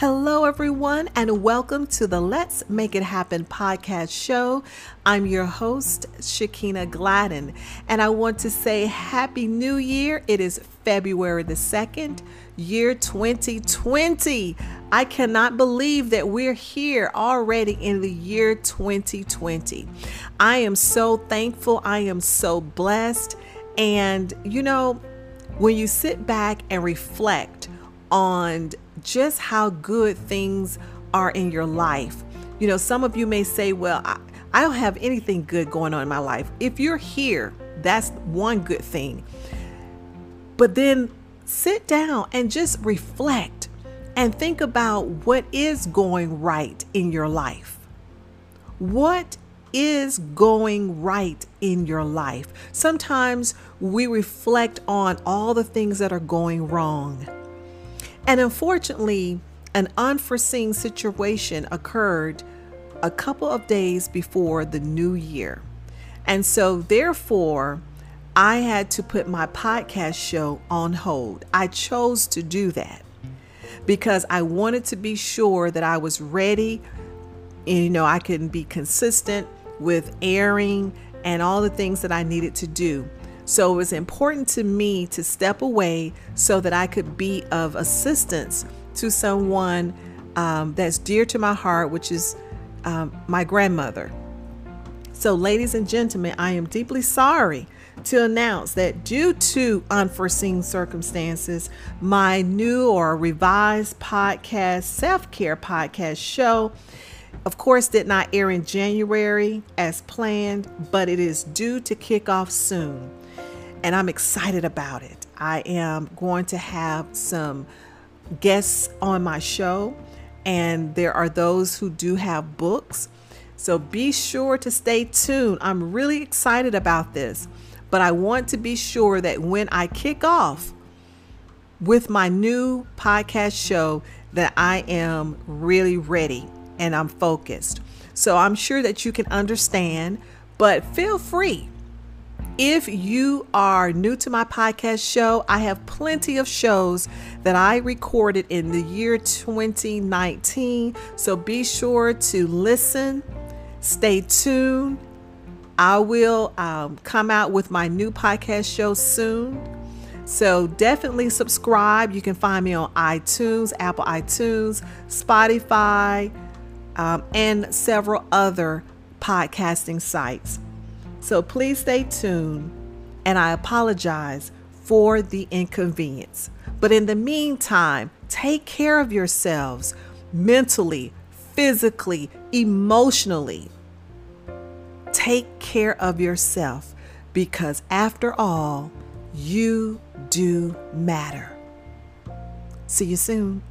Hello, everyone, and welcome to the Let's Make It Happen podcast show. I'm your host, Shakina Gladden, and I want to say Happy New Year. It is February the 2nd, year 2020. I cannot believe that we're here already in the year 2020. I am so thankful. I am so blessed. And, you know, when you sit back and reflect on just how good things are in your life. You know, some of you may say, well, I, I don't have anything good going on in my life. If you're here, that's one good thing. But then sit down and just reflect and think about what is going right in your life. What is going right in your life? Sometimes we reflect on all the things that are going wrong. And unfortunately, an unforeseen situation occurred a couple of days before the new year. And so, therefore, I had to put my podcast show on hold. I chose to do that because I wanted to be sure that I was ready. And, you know, I can be consistent with airing and all the things that I needed to do. So it was important to me to step away so that I could be of assistance to someone um, that's dear to my heart, which is um, my grandmother. So, ladies and gentlemen, I am deeply sorry to announce that due to unforeseen circumstances, my new or revised podcast, self care podcast show, of course, did not air in January as planned, but it is due to kick off soon and I'm excited about it. I am going to have some guests on my show, and there are those who do have books. So be sure to stay tuned. I'm really excited about this, but I want to be sure that when I kick off with my new podcast show that I am really ready and I'm focused. So I'm sure that you can understand, but feel free if you are new to my podcast show, I have plenty of shows that I recorded in the year 2019. So be sure to listen, stay tuned. I will um, come out with my new podcast show soon. So definitely subscribe. You can find me on iTunes, Apple iTunes, Spotify, um, and several other podcasting sites. So please stay tuned, and I apologize for the inconvenience. But in the meantime, take care of yourselves mentally, physically, emotionally. Take care of yourself because, after all, you do matter. See you soon.